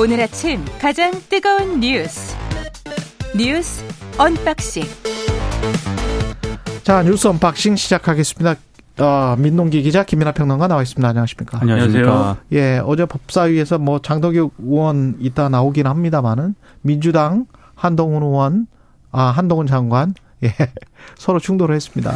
오늘 아침 가장 뜨거운 뉴스 뉴스 언박싱 자 뉴스 언박싱 시작하겠습니다. 어, 민동기 기자 김민하 평론가 나와 있습니다. 안녕하십니까? 안녕하세요. 예, 어제 법사위에서 뭐 장동혁 의원 이따 나오긴 합니다만은 민주당 한동훈 의원, 아 한동훈 장관 예 서로 충돌을 했습니다.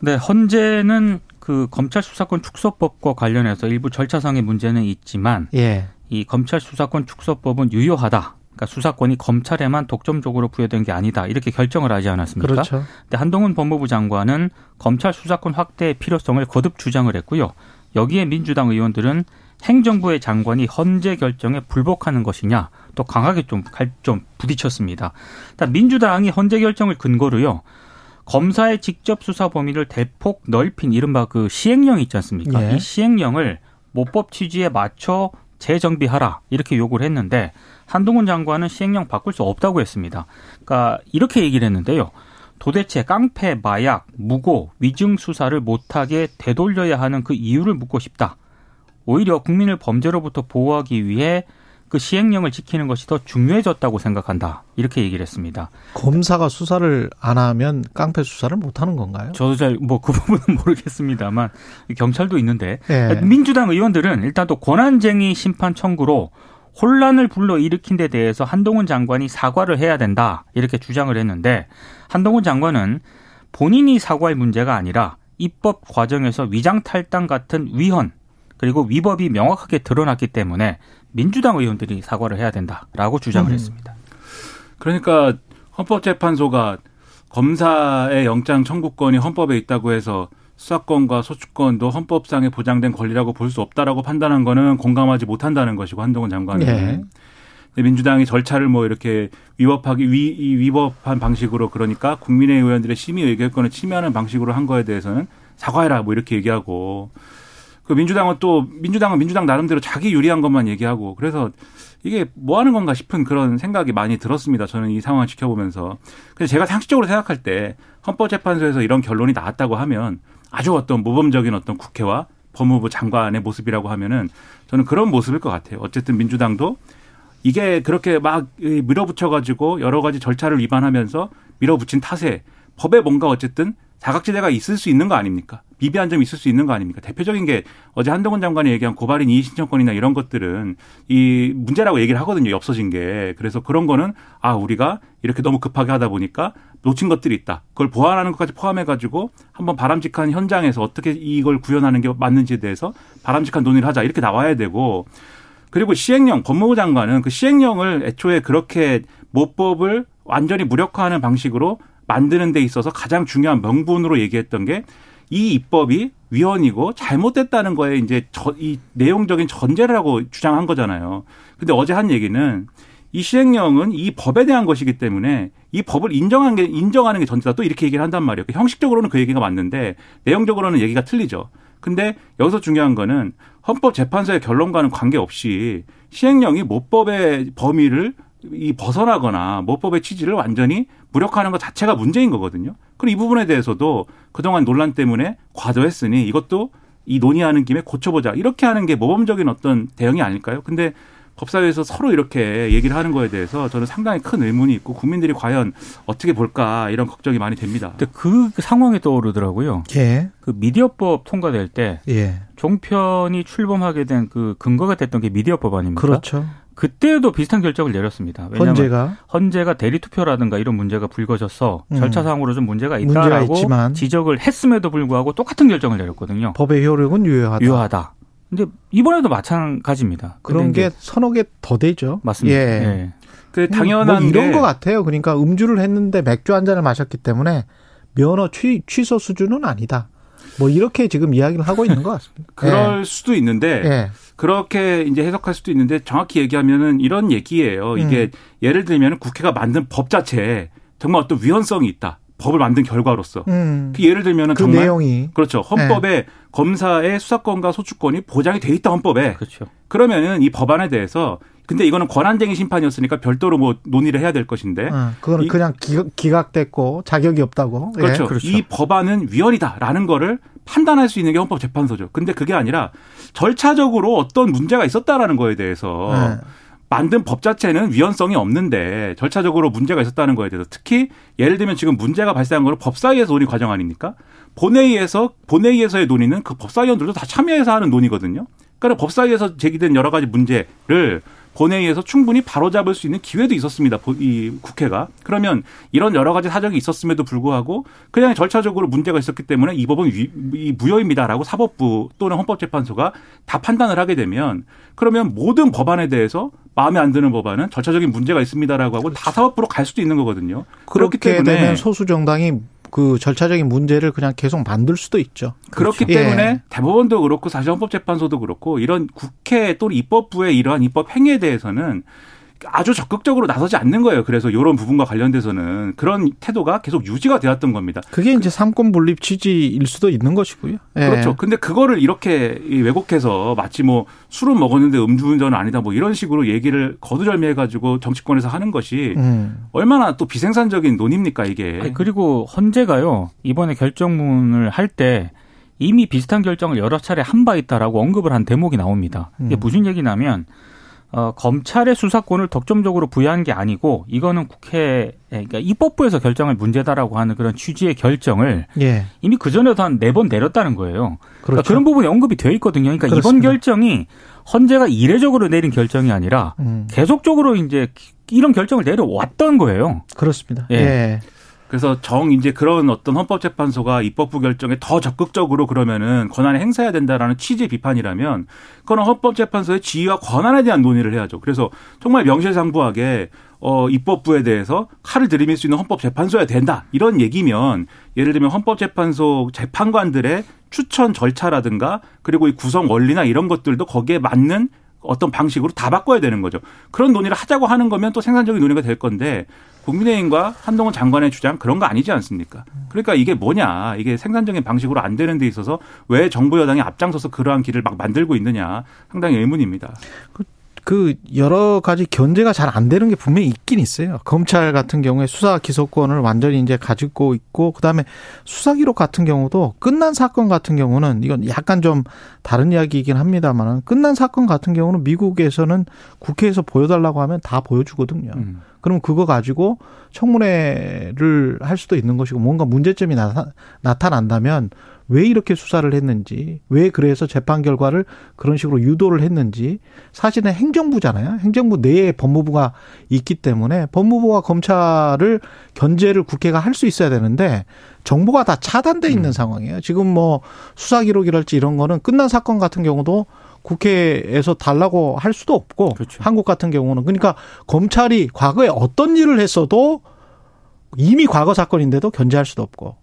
네, 헌재는 그 검찰 수사권 축소법과 관련해서 일부 절차상의 문제는 있지만 예. 이 검찰 수사권 축소법은 유효하다. 그러니까 수사권이 검찰에만 독점적으로 부여된 게 아니다. 이렇게 결정을 하지 않았습니까? 그렇죠. 근데 한동훈 법무부 장관은 검찰 수사권 확대의 필요성을 거듭 주장을 했고요. 여기에 민주당 의원들은 행정부의 장관이 헌재 결정에 불복하는 것이냐 또 강하게 좀, 좀 부딪혔습니다. 일단 민주당이 헌재 결정을 근거로요. 검사의 직접 수사 범위를 대폭 넓힌 이른바 그 시행령 있지 않습니까? 예. 이 시행령을 모법 취지에 맞춰 재정비하라 이렇게 요구를 했는데 한동훈 장관은 시행령 바꿀 수 없다고 했습니다. 그러니까 이렇게 얘기를 했는데요. 도대체 깡패, 마약, 무고, 위증 수사를 못하게 되돌려야 하는 그 이유를 묻고 싶다. 오히려 국민을 범죄로부터 보호하기 위해 그 시행령을 지키는 것이 더 중요해졌다고 생각한다. 이렇게 얘기를 했습니다. 검사가 수사를 안 하면 깡패 수사를 못 하는 건가요? 저도 잘 뭐 그 부분은 모르겠습니다만 경찰도 있는데 예. 민주당 의원들은 일단 또 권한쟁의 심판 청구로 혼란을 불러 일으킨 데 대해서 한동훈 장관이 사과를 해야 된다 이렇게 주장을 했는데 한동훈 장관은 본인이 사과할 문제가 아니라 입법 과정에서 위장 탈당 같은 위헌 그리고 위법이 명확하게 드러났기 때문에 민주당 의원들이 사과를 해야 된다라고 주장을 음. 했습니다. 그러니까 헌법재판소가 검사의 영장 청구권이 헌법에 있다고 해서 수사권과 소추권도 헌법상에 보장된 권리라고 볼 수 없다라고 판단한 거는 공감하지 못한다는 것이고 한동훈 장관은 예. 근데 민주당이 절차를 뭐 이렇게 위법하기 위, 이 위법한 방식으로 그러니까 국민의 의원들의 심의 의결권을 침해하는 방식으로 한 거에 대해서는 사과해라 뭐 이렇게 얘기하고 그 민주당은 또 민주당은 민주당 나름대로 자기 유리한 것만 얘기하고 그래서 이게 뭐 하는 건가 싶은 그런 생각이 많이 들었습니다. 저는 이 상황을 지켜보면서. 그래서 제가 상식적으로 생각할 때 헌법재판소에서 이런 결론이 나왔다고 하면 아주 어떤 모범적인 어떤 국회와 법무부 장관의 모습이라고 하면은 저는 그런 모습일 것 같아요. 어쨌든 민주당도 이게 그렇게 막 밀어붙여가지고 여러 가지 절차를 위반하면서 밀어붙인 탓에 법에 뭔가 어쨌든 사각지대가 있을 수 있는 거 아닙니까? 미비한 점이 있을 수 있는 거 아닙니까? 대표적인 게 어제 한동훈 장관이 얘기한 고발인 이의 신청권이나 이런 것들은 이 문제라고 얘기를 하거든요. 없어진 게. 그래서 그런 거는 아, 우리가 이렇게 너무 급하게 하다 보니까 놓친 것들이 있다. 그걸 보완하는 것까지 포함해 가지고 한번 바람직한 현장에서 어떻게 이걸 구현하는 게 맞는지에 대해서 바람직한 논의를 하자. 이렇게 나와야 되고 그리고 시행령 법무부 장관은 그 시행령을 애초에 그렇게 모법을 완전히 무력화하는 방식으로 만드는 데 있어서 가장 중요한 명분으로 얘기했던 게 이 입법이 위헌이고 잘못됐다는 거에 이제 저, 이 내용적인 전제라고 주장한 거잖아요. 근데 어제 한 얘기는 이 시행령은 이 법에 대한 것이기 때문에 이 법을 인정한 게 인정하는 게 전제다. 또 이렇게 얘기를 한단 말이에요. 형식적으로는 그 얘기가 맞는데 내용적으로는 얘기가 틀리죠. 근데 여기서 중요한 거는 헌법재판소의 결론과는 관계없이 시행령이 모법의 범위를 이 벗어나거나 모법의 취지를 완전히 무력화하는 것 자체가 문제인 거거든요. 그리고 이 부분에 대해서도 그동안 논란 때문에 과도했으니 이것도 이 논의하는 김에 고쳐보자. 이렇게 하는 게 모범적인 어떤 대응이 아닐까요? 근데 법사위에서 서로 이렇게 얘기를 하는 거에 대해서 저는 상당히 큰 의문이 있고 국민들이 과연 어떻게 볼까 이런 걱정이 많이 됩니다. 근데 그 상황이 떠오르더라고요. 예. 그 미디어법 통과될 때 예. 종편이 출범하게 된 그 근거가 됐던 게 미디어법 아닙니까? 그렇죠. 그때도 비슷한 결정을 내렸습니다. 왜냐하면 헌재가 헌재가 대리 투표라든가 이런 문제가 불거져서 음. 절차상으로 좀 문제가 문제가 있다라고 있지만. 지적을 했음에도 불구하고 똑같은 결정을 내렸거든요. 법의 효력은 유효하다. 유효하다. 근데 이번에도 마찬가지입니다. 그런 게 서너 개 더 되죠. 맞습니다. 예. 예. 그 당연한 뭐 이런 게 것 같아요. 그러니까 음주를 했는데 맥주 한 잔을 마셨기 때문에 면허 취, 취소 수준은 아니다. 뭐 이렇게 지금 이야기를 하고 있는 것 같습니다. 그럴 수도 있는데 예. 예. 그렇게 이제 해석할 수도 있는데 정확히 얘기하면은 이런 얘기예요. 이게 예를 들면 국회가 만든 법 자체에 정말 어떤 위헌성이 있다. 법을 만든 결과로서. 음. 그 예를 들면은 그 정말 내용이 그렇죠. 헌법에 검사의 수사권과 소추권이 보장이 돼 있다 헌법에. 그렇죠. 그러면은 이 법안에 대해서 근데 이거는 권한쟁의 심판이었으니까 별도로 뭐 논의를 해야 될 것인데. 어, 그거는 이- 그냥 기각, 기각 됐고 자격이 없다고. 예. 그렇죠. 그렇죠. 이 법안은 위헌이다라는 거를 판단할 수 있는 게 헌법재판소죠. 근데 그게 아니라 절차적으로 어떤 문제가 있었다라는 거에 대해서 예. 만든 법 자체는 위헌성이 없는데 절차적으로 문제가 있었다는 거에 대해서 특히 예를 들면 지금 문제가 발생한 거는 법사위에서 논의 과정 아닙니까? 본회의에서 본회의에서의 논의는 그 법사위원들도 다 참여해서 하는 논의거든요. 그러니까 법사위에서 제기된 여러 가지 문제를 본회의에서 충분히 바로잡을 수 있는 기회도 있었습니다. 이 국회가. 그러면 이런 여러 가지 사정이 있었음에도 불구하고 그냥 절차적으로 문제가 있었기 때문에 이 법은 위, 무효입니다라고 사법부 또는 헌법재판소가 다 판단을 하게 되면 그러면 모든 법안에 대해서 마음에 안 드는 법안은 절차적인 문제가 있습니다라고 하고 다 사법부로 갈 수도 있는 거거든요. 그렇기 때문에 되면 소수 정당이 그 절차적인 문제를 그냥 계속 만들 수도 있죠. 그렇기 그렇죠. 때문에 예. 대법원도 그렇고 사실 헌법재판소도 그렇고 이런 국회 또는 입법부의 이러한 입법 행위에 대해서는 아주 적극적으로 나서지 않는 거예요. 그래서 이런 부분과 관련돼서는 그런 태도가 계속 유지가 되었던 겁니다. 그게 이제 삼권 분립 취지일 수도 있는 것이고요. 예. 그렇죠. 근데 그거를 이렇게 왜곡해서 마치 뭐 술은 먹었는데 음주운전은 아니다 뭐 이런 식으로 얘기를 거두절미해 가지고 정치권에서 하는 것이 음. 얼마나 또 비생산적인 논의입니까 이게. 아니, 그리고 헌재가요 이번에 결정문을 할 때 이미 비슷한 결정을 여러 차례 한 바 있다라고 언급을 한 대목이 나옵니다. 이게 음. 무슨 얘기냐면 어, 검찰의 수사권을 독점적으로 부여한 게 아니고 이거는 국회 그러니까 입법부에서 결정할 문제다라고 하는 그런 취지의 결정을 예. 이미 그 전에도 한 네 번 내렸다는 거예요. 그러니까 그렇죠. 그런 부분이 언급이 되어 있거든요. 그러니까 그렇습니다. 이번 결정이 헌재가 이례적으로 내린 결정이 아니라 음. 계속적으로 이제 이런 결정을 내려왔던 거예요. 그렇습니다. 예. 예. 그래서 정 이제 그런 어떤 헌법재판소가 입법부 결정에 더 적극적으로 그러면은 권한을 행사해야 된다라는 취지의 비판이라면 그건 헌법재판소의 지위와 권한에 대한 논의를 해야죠. 그래서 정말 명실상부하게 어 입법부에 대해서 칼을 들이밀 수 있는 헌법재판소야 된다 이런 얘기면 예를 들면 헌법재판소 재판관들의 추천 절차라든가 그리고 이 구성 원리나 이런 것들도 거기에 맞는 어떤 방식으로 다 바꿔야 되는 거죠. 그런 논의를 하자고 하는 거면 또 생산적인 논의가 될 건데 국민의힘과 한동훈 장관의 주장 그런 거 아니지 않습니까? 그러니까 이게 뭐냐. 이게 생산적인 방식으로 안 되는 데 있어서 왜 정부 여당이 앞장서서 그러한 길을 막 만들고 있느냐. 상당히 의문입니다. 그, 그 여러 가지 견제가 잘 안 되는 게 분명히 있긴 있어요. 검찰 같은 경우에 수사 기소권을 완전히 이제 가지고 있고 그다음에 수사 기록 같은 경우도 끝난 사건 같은 경우는 이건 약간 좀 다른 이야기이긴 합니다만은 끝난 사건 같은 경우는 미국에서는 국회에서 보여달라고 하면 다 보여주거든요. 음. 그럼 그거 가지고 청문회를 할 수도 있는 것이고 뭔가 문제점이 나타, 나타난다면 왜 이렇게 수사를 했는지, 왜 그래서 재판 결과를 그런 식으로 유도를 했는지, 사실은 행정부잖아요. 행정부 내에 법무부가 있기 때문에 법무부와 검찰을 견제를 국회가 할 수 있어야 되는데 정보가 다 차단돼 있는 음. 상황이에요. 지금 뭐 수사 기록이랄지 이런 거는 끝난 사건 같은 경우도 국회에서 달라고 할 수도 없고 그렇죠. 한국 같은 경우는 그러니까 검찰이 과거에 어떤 일을 했어도 이미 과거 사건인데도 견제할 수도 없고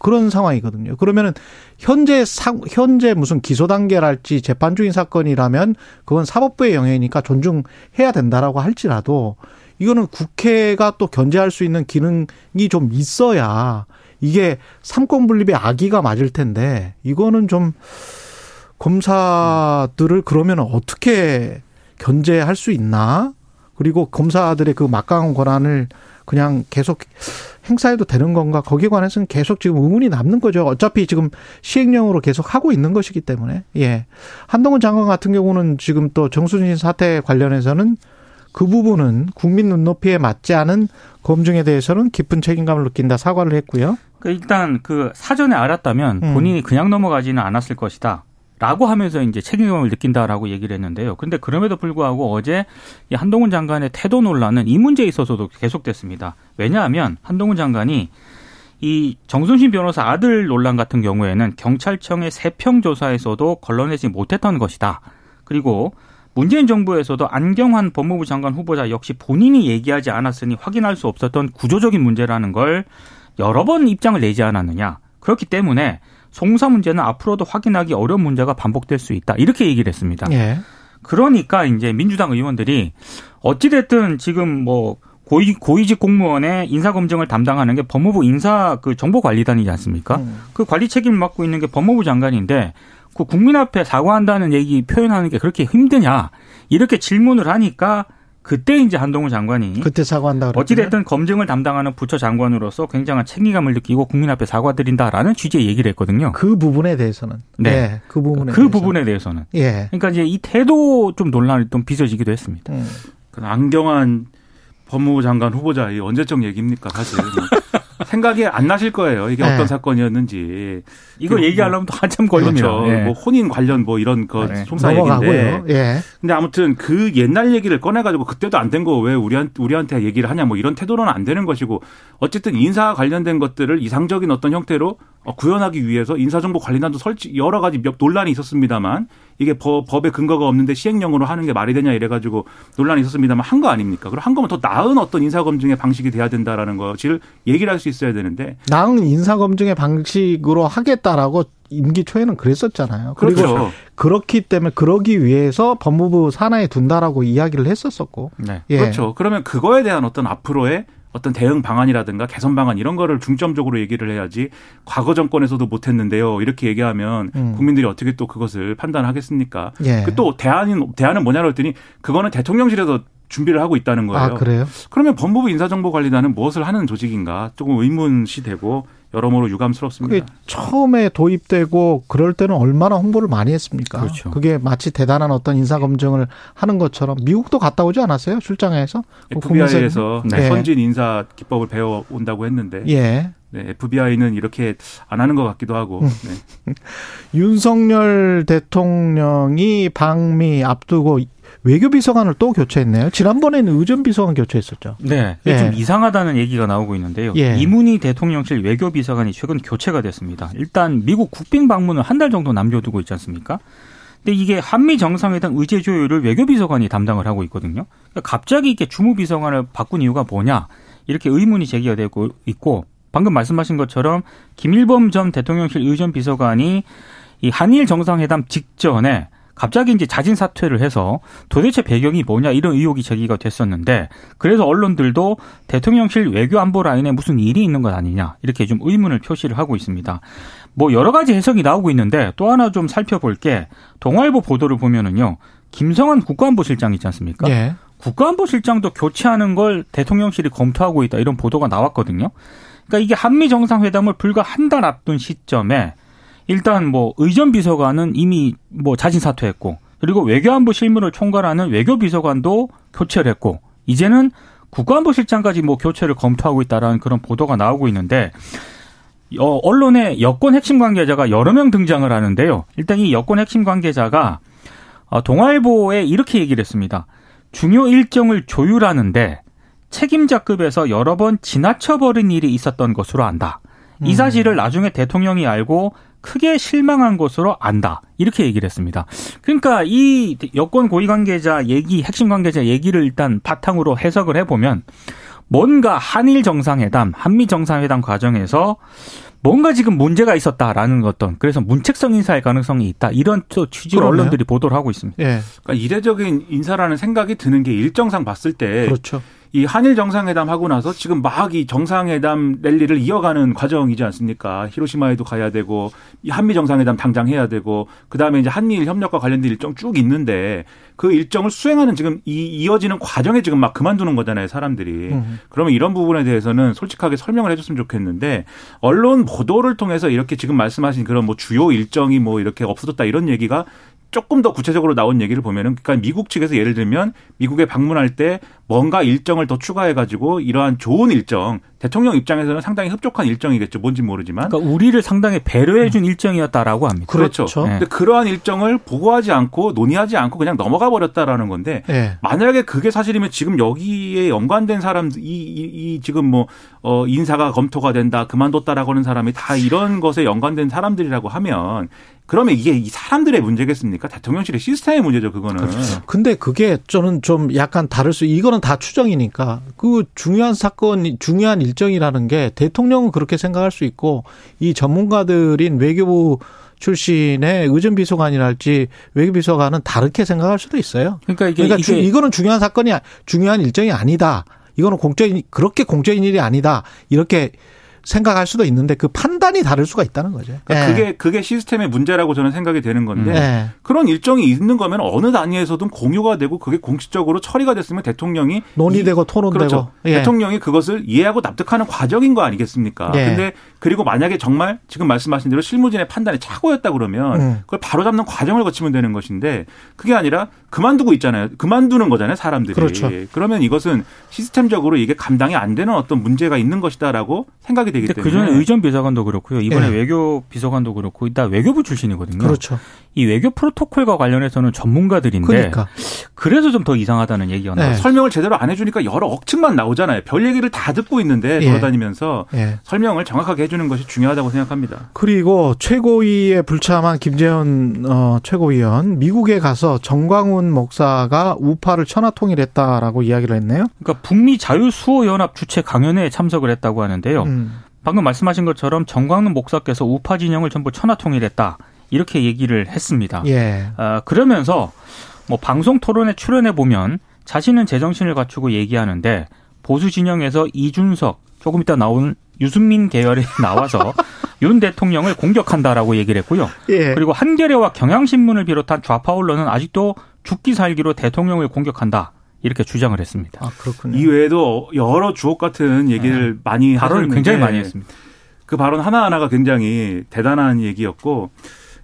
그런 상황이거든요. 그러면은 현재 상 현재 무슨 기소 단계랄지 재판 중인 사건이라면 그건 사법부의 영역이니까 존중해야 된다라고 할지라도 이거는 국회가 또 견제할 수 있는 기능이 좀 있어야 이게 삼권 분립의 악의가 맞을 텐데 이거는 좀 검사들을 그러면 어떻게 견제할 수 있나? 그리고 검사들의 그 막강한 권한을 그냥 계속 행사해도 되는 건가? 거기에 관해서는 계속 지금 의문이 남는 거죠. 어차피 지금 시행령으로 계속 하고 있는 것이기 때문에. 예. 한동훈 장관 같은 경우는 지금 또 정순신 사태 관련해서는 그 부분은 국민 눈높이에 맞지 않은 검증에 대해서는 깊은 책임감을 느낀다 사과를 했고요. 그 일단 그 사전에 알았다면 음. 본인이 그냥 넘어가지는 않았을 것이다. 라고 하면서 이제 책임감을 느낀다라고 얘기를 했는데요. 근데 그럼에도 불구하고 어제 이 한동훈 장관의 태도 논란은 이 문제에 있어서도 계속됐습니다. 왜냐하면 한동훈 장관이 이 정순신 변호사 아들 논란 같은 경우에는 경찰청의 세평 조사에서도 걸러내지 못했던 것이다. 그리고 문재인 정부에서도 안경환 법무부 장관 후보자 역시 본인이 얘기하지 않았으니 확인할 수 없었던 구조적인 문제라는 걸 여러 번 입장을 내지 않았느냐. 그렇기 때문에 송사 문제는 앞으로도 확인하기 어려운 문제가 반복될 수 있다. 이렇게 얘기를 했습니다. 예. 그러니까 이제 민주당 의원들이 어찌됐든 지금 뭐 고위, 고위직 공무원의 인사검증을 담당하는 게 법무부 인사 그 정보관리단이지 않습니까? 음. 그 관리 책임을 맡고 있는 게 법무부 장관인데 그 국민 앞에 사과한다는 얘기 표현하는 게 그렇게 힘드냐 이렇게 질문을 하니까 그때 이제 한동훈 장관이 그때 사과한다 그랬 어찌됐든 검증을 담당하는 부처 장관으로서 굉장한 책임감을 느끼고 국민 앞에 사과드린다라는 취지의 얘기를 했거든요. 그 부분에 대해서는 네. 예, 그 부분에 그 대해서는. 부분에 대해서는. 예. 그러니까 이제 이 태도 좀 논란이 좀 빚어지기도 했습니다. 음. 그 안경환 법무부 장관 후보자 이 언제적 얘기입니까 사실 생각이 안 나실 거예요 이게 네. 어떤 사건이었는지 이거 그 얘기하려면 또 한참 걸립니다. 그렇죠. 예. 뭐 혼인 관련 뭐 이런 그 네. 송사 얘기인데. 예. 근데 아무튼 그 옛날 얘기를 꺼내가지고 그때도 안 된 거 왜 우리한, 우리한테 얘기를 하냐 뭐 이런 태도로는 안 되는 것이고 어쨌든 인사 관련된 것들을 이상적인 어떤 형태로 어, 구현하기 위해서 인사정보 관리단도 설치 여러 가지 몇 논란이 있었습니다만 이게 법, 법에 근거가 없는데 시행령으로 하는 게 말이 되냐 이래가지고 논란이 있었습니다만 한 거 아닙니까? 그리고 한 거면 더 나은 어떤 인사검증의 방식이 돼야 된다라는 것을 얘기를 할 수 있어야 되는데 나은 인사 검증의 방식으로 하겠다라고 임기 초에는 그랬었잖아요. 그리고 그렇죠. 그렇기 때문에 그러기 위해서 법무부 산하에 둔다라고 이야기를 했었었고. 네. 예. 그렇죠. 그러면 그거에 대한 어떤 앞으로의 어떤 대응 방안이라든가 개선 방안 이런 거를 중점적으로 얘기를 해야지 과거 정권에서도 못했는데요. 이렇게 얘기하면 음. 국민들이 어떻게 또 그것을 판단하겠습니까? 예. 그또 대안은 대안은 뭐냐고 했더니 그거는 대통령실에서 준비를 하고 있다는 거예요. 아 그래요? 그러면 법무부 인사정보관리단은 무엇을 하는 조직인가 조금 의문시 되고 여러모로 그게 유감스럽습니다. 처음에 도입되고 그럴 때는 얼마나 홍보를 많이 했습니까? 그렇죠. 게 마치 대단한 어떤 인사 검증을 하는 것처럼 미국도 갔다 오지 않았어요? 출장에서? 그 FBI에서 네. 선진 인사 기법을 배워 온다고 했는데 예. 네, FBI는 이렇게 안 하는 것 같기도 하고 음. 네. 윤석열 대통령이 방미 앞두고 외교비서관을 또 교체했네요. 지난번에는 의전비서관 교체했었죠. 네. 예. 좀 이상하다는 얘기가 나오고 있는데요. 예. 이문희 대통령실 외교비서관이 최근 교체가 됐습니다. 일단 미국 국빈 방문을 한 달 정도 남겨두고 있지 않습니까? 근데 이게 한미 정상회담 의제 조율을 외교비서관이 담당을 하고 있거든요. 그러니까 갑자기 이렇게 주무비서관을 바꾼 이유가 뭐냐 이렇게 의문이 제기가 되고 있고 방금 말씀하신 것처럼 김일범 전 대통령실 의전 비서관이 이 한일 정상회담 직전에 갑자기 이제 자진 사퇴를 해서 도대체 배경이 뭐냐 이런 의혹이 제기가 됐었는데 그래서 언론들도 대통령실 외교안보 라인에 무슨 일이 있는 것 아니냐 이렇게 좀 의문을 표시를 하고 있습니다. 뭐 여러 가지 해석이 나오고 있는데 또 하나 좀 살펴볼 게 동아일보 보도를 보면은요 김성환 국가안보실장 있지 않습니까? 예. 국가안보실장도 교체하는 걸 대통령실이 검토하고 있다 이런 보도가 나왔거든요. 그러니까 이게 한미 정상회담을 불과 한 달 앞둔 시점에 일단 뭐 의전 비서관은 이미 뭐 자진 사퇴했고 그리고 외교안보 실무를 총괄하는 외교 비서관도 교체를 했고 이제는 국가안보실장까지 뭐 교체를 검토하고 있다라는 그런 보도가 나오고 있는데 어, 언론에 여권 핵심 관계자가 여러 명 등장을 하는데요. 일단 이 여권 핵심 관계자가 어, 동아일보에 이렇게 얘기를 했습니다. 중요 일정을 조율하는데 책임자급에서 여러 번 지나쳐버린 일이 있었던 것으로 안다. 이 사실을 나중에 대통령이 알고 크게 실망한 것으로 안다. 이렇게 얘기를 했습니다. 그러니까 이 여권 고위 관계자 얘기, 핵심 관계자 얘기를 일단 바탕으로 해석을 해보면 뭔가 한일 정상회담, 한미 정상회담 과정에서 뭔가 지금 문제가 있었다라는 어떤 그래서 문책성 인사의 가능성이 있다 이런 또 취지로 그러네요. 언론들이 보도를 하고 있습니다. 예. 그러니까 이례적인 인사라는 생각이 드는 게 일정상 봤을 때 그렇죠. 이 한일 정상회담 하고 나서 지금 막 이 정상회담 랠리를 이어가는 과정이지 않습니까? 히로시마에도 가야 되고 이 한미 정상회담 당장 해야 되고 그다음에 이제 한미일 협력과 관련된 일정 쭉 있는데 그 일정을 수행하는 지금 이 이어지는 과정에 지금 막 그만두는 거잖아요, 사람들이. 음. 그러면 이런 부분에 대해서는 솔직하게 설명을 해 줬으면 좋겠는데 언론 보도를 통해서 이렇게 지금 말씀하신 그런 뭐 주요 일정이 뭐 이렇게 없어졌다 이런 얘기가 조금 더 구체적으로 나온 얘기를 보면은 그러니까 미국 측에서 예를 들면 미국에 방문할 때 뭔가 일정을 더 추가해 가지고 이러한 좋은 일정 대통령 입장에서는 상당히 흡족한 일정이겠죠. 뭔지 모르지만 그러니까 우리를 상당히 배려해준 일정이었다라고 합니다. 그렇죠. 그렇죠. 네. 근데 그러한 일정을 보고하지 않고 논의하지 않고 그냥 넘어가 버렸다라는 건데 예. 만약에 그게 사실이면 지금 여기에 연관된 사람 이, 이, 이 지금 뭐 어, 인사가 검토가 된다 그만뒀다라고 하는 사람이 다 이런 것에 연관된 사람들이라고 하면 그러면 이게 이 사람들의 문제겠습니까? 대통령실의 시스템의 문제죠, 그거는. 근데 그게 저는 좀 약간 다를 수, 이거는 다 추정이니까 그 중요한 사건, 중요한 일정이라는 게 대통령은 그렇게 생각할 수 있고 이 전문가들인 외교부 출신의 의전비서관이랄지 외교비서관은 다르게 생각할 수도 있어요. 그러니까 이게, 그러니까 이게 주- 이거는 중요한 사건이, 아- 중요한 일정이 아니다. 이거는 공적인, 그렇게 공적인 일이 아니다. 이렇게 생각할 수도 있는데 그 판단이 다를 수가 있다는 거죠. 그러니까 예. 그게 그게 시스템의 문제라고 저는 생각이 되는 건데 예. 그런 일정이 있는 거면 어느 단위에서든 공유가 되고 그게 공식적으로 처리가 됐으면 대통령이 논의되고 이- 토론되고 그렇죠. 예. 대통령이 그것을 이해하고 납득하는 과정인 거 아니겠습니까? 예. 근데 그리고 만약에 정말 지금 말씀하신 대로 실무진의 판단이 착오였다 그러면 음. 그걸 바로 잡는 과정을 거치면 되는 것인데 그게 아니라 그만두고 있잖아요. 그만두는 거잖아요, 사람들이. 그렇죠. 그러면 이것은 시스템적으로 이게 감당이 안 되는 어떤 문제가 있는 것이다라고 생각이 되기 근데 때문에 그 전에 의전 비서관도 그렇고요. 이번에 예. 외교 비서관도 그렇고 일단 외교부 출신이거든요. 그렇죠. 이 외교 프로토콜과 관련해서는 전문가들인데 그러니까 그래서 좀 더 이상하다는 얘기가 네. 나와요. 설명을 제대로 안 해주니까 여러 억측만 나오잖아요. 별 얘기를 다 듣고 있는데 예. 돌아다니면서 예. 설명을 정확하게 해주는 것이 중요하다고 생각합니다. 그리고 최고위에 불참한 김재현 어, 최고위원 미국에 가서 정광훈 목사가 우파를 천하 통일했다라고 이야기를 했네요. 그러니까 북미 자유수호연합 주최 강연회에 참석을 했다고 하는데요. 음. 방금 말씀하신 것처럼 정광훈 목사께서 우파 진영을 전부 천하 통일했다 이렇게 얘기를 했습니다. 예. 아, 그러면서 뭐 방송 토론에 출연해 보면 자신은 제정신을 갖추고 얘기하는데 보수 진영에서 이준석 조금 이따 나온 유승민 계열이 나와서 윤 대통령을 공격한다라고 얘기를 했고요. 예. 그리고 한겨레와 경향신문을 비롯한 좌파 언론은 아직도 죽기 살기로 대통령을 공격한다 이렇게 주장을 했습니다. 아 그렇군요. 이 외에도 여러 주옥 같은 얘기를 많이 발언을 굉장히 많이 했습니다. 그 발언 하나하나가 굉장히 대단한 얘기였고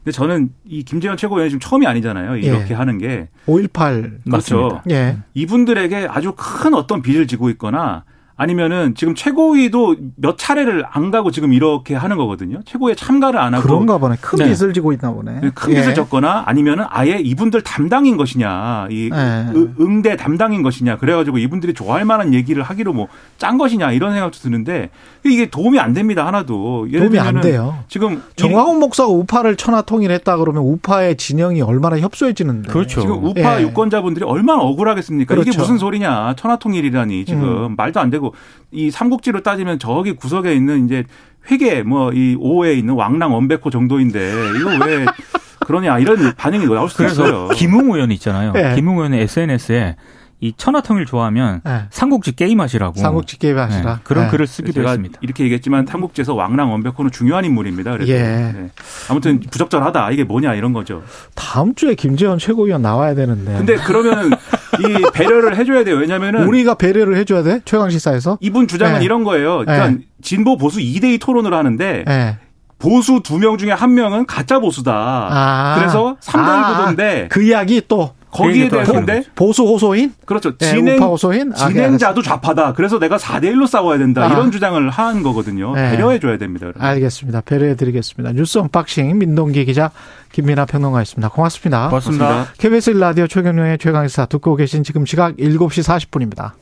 근데 저는 이 김재현 최고위원이 지금 처음이 아니잖아요. 이렇게 예. 하는 게 5.18 그렇죠. 예. 이분들에게 아주 큰 어떤 빚을 지고 있거나 아니면은 지금 최고위도 몇 차례를 안 가고 지금 이렇게 하는 거거든요. 최고위에 참가를 안 하고 그런가 보네. 큰 네. 빚을 지고 있나 보네. 큰 빚을 예. 졌거나 아니면은 아예 이분들 담당인 것이냐, 이 네. 의- 응대 담당인 것이냐, 그래가지고 이분들이 좋아할 만한 얘기를 하기로 뭐 짠 것이냐 이런 생각도 드는데 이게 도움이 안 됩니다 하나도. 예를 도움이 안 돼요. 지금 정광훈 목사가 우파를 천하 통일했다 그러면 우파의 진영이 얼마나 협소해지는데. 그렇죠. 지금 우파 예. 유권자분들이 얼마나 억울하겠습니까? 이게 그렇죠. 음. 무슨 소리냐? 천하 통일이라니 지금 말도 안 되고 이 삼국지로 따지면 저기 구석에 있는 이제 회계 뭐이 오에 있는 왕랑 원백호 정도인데 이거 왜 그러냐 이런 반응이 나올 수도 그래서 있어요. 김웅 의원이 있잖아요. 예. 김웅 의원의 SNS에 이 천하통일 좋아하면 예. 삼국지 게임 하시라고 삼국지 게임 하시라. 네, 그런 예. 글을 쓰기도 했습니다. 이렇게 얘기했지만 삼국지에서 왕랑 원백호는 중요한 인물입니다. 그래서 예. 네. 아무튼 부적절하다 이게 뭐냐 이런 거죠. 다음 주에 김재원 최고위원 나와야 되는데. 근데 그러면 이 배려를 해줘야 돼요. 왜냐면은 우리가 배려를 해줘야 돼? 최강 시사에서? 이분 주장은 네. 이런 거예요. 그러니까 진보 보수 2대2 토론을 하는데 예. 보수 두 명 중에 한 명은 가짜 보수다. 아. 그래서 3대1 아, 구도인데 그 이야기 또 거기에 대해서인데 보수 호소인? 그렇죠. 예, 진행 우파 호소인? 아, 진행자도 좌파다. 그래서 내가 4대 1로 싸워야 된다. 아. 이런 주장을 한 거거든요. 네. 배려해 줘야 됩니다. 여러분. 알겠습니다. 배려해 드리겠습니다. 뉴스 언박싱 민동기 기자 김민아 평론가였습니다. 고맙습니다. 고맙습니다. 고맙습니다. KBS 1라디오 최경영의 최강시사 듣고 계신 지금 시각 7시 40분입니다.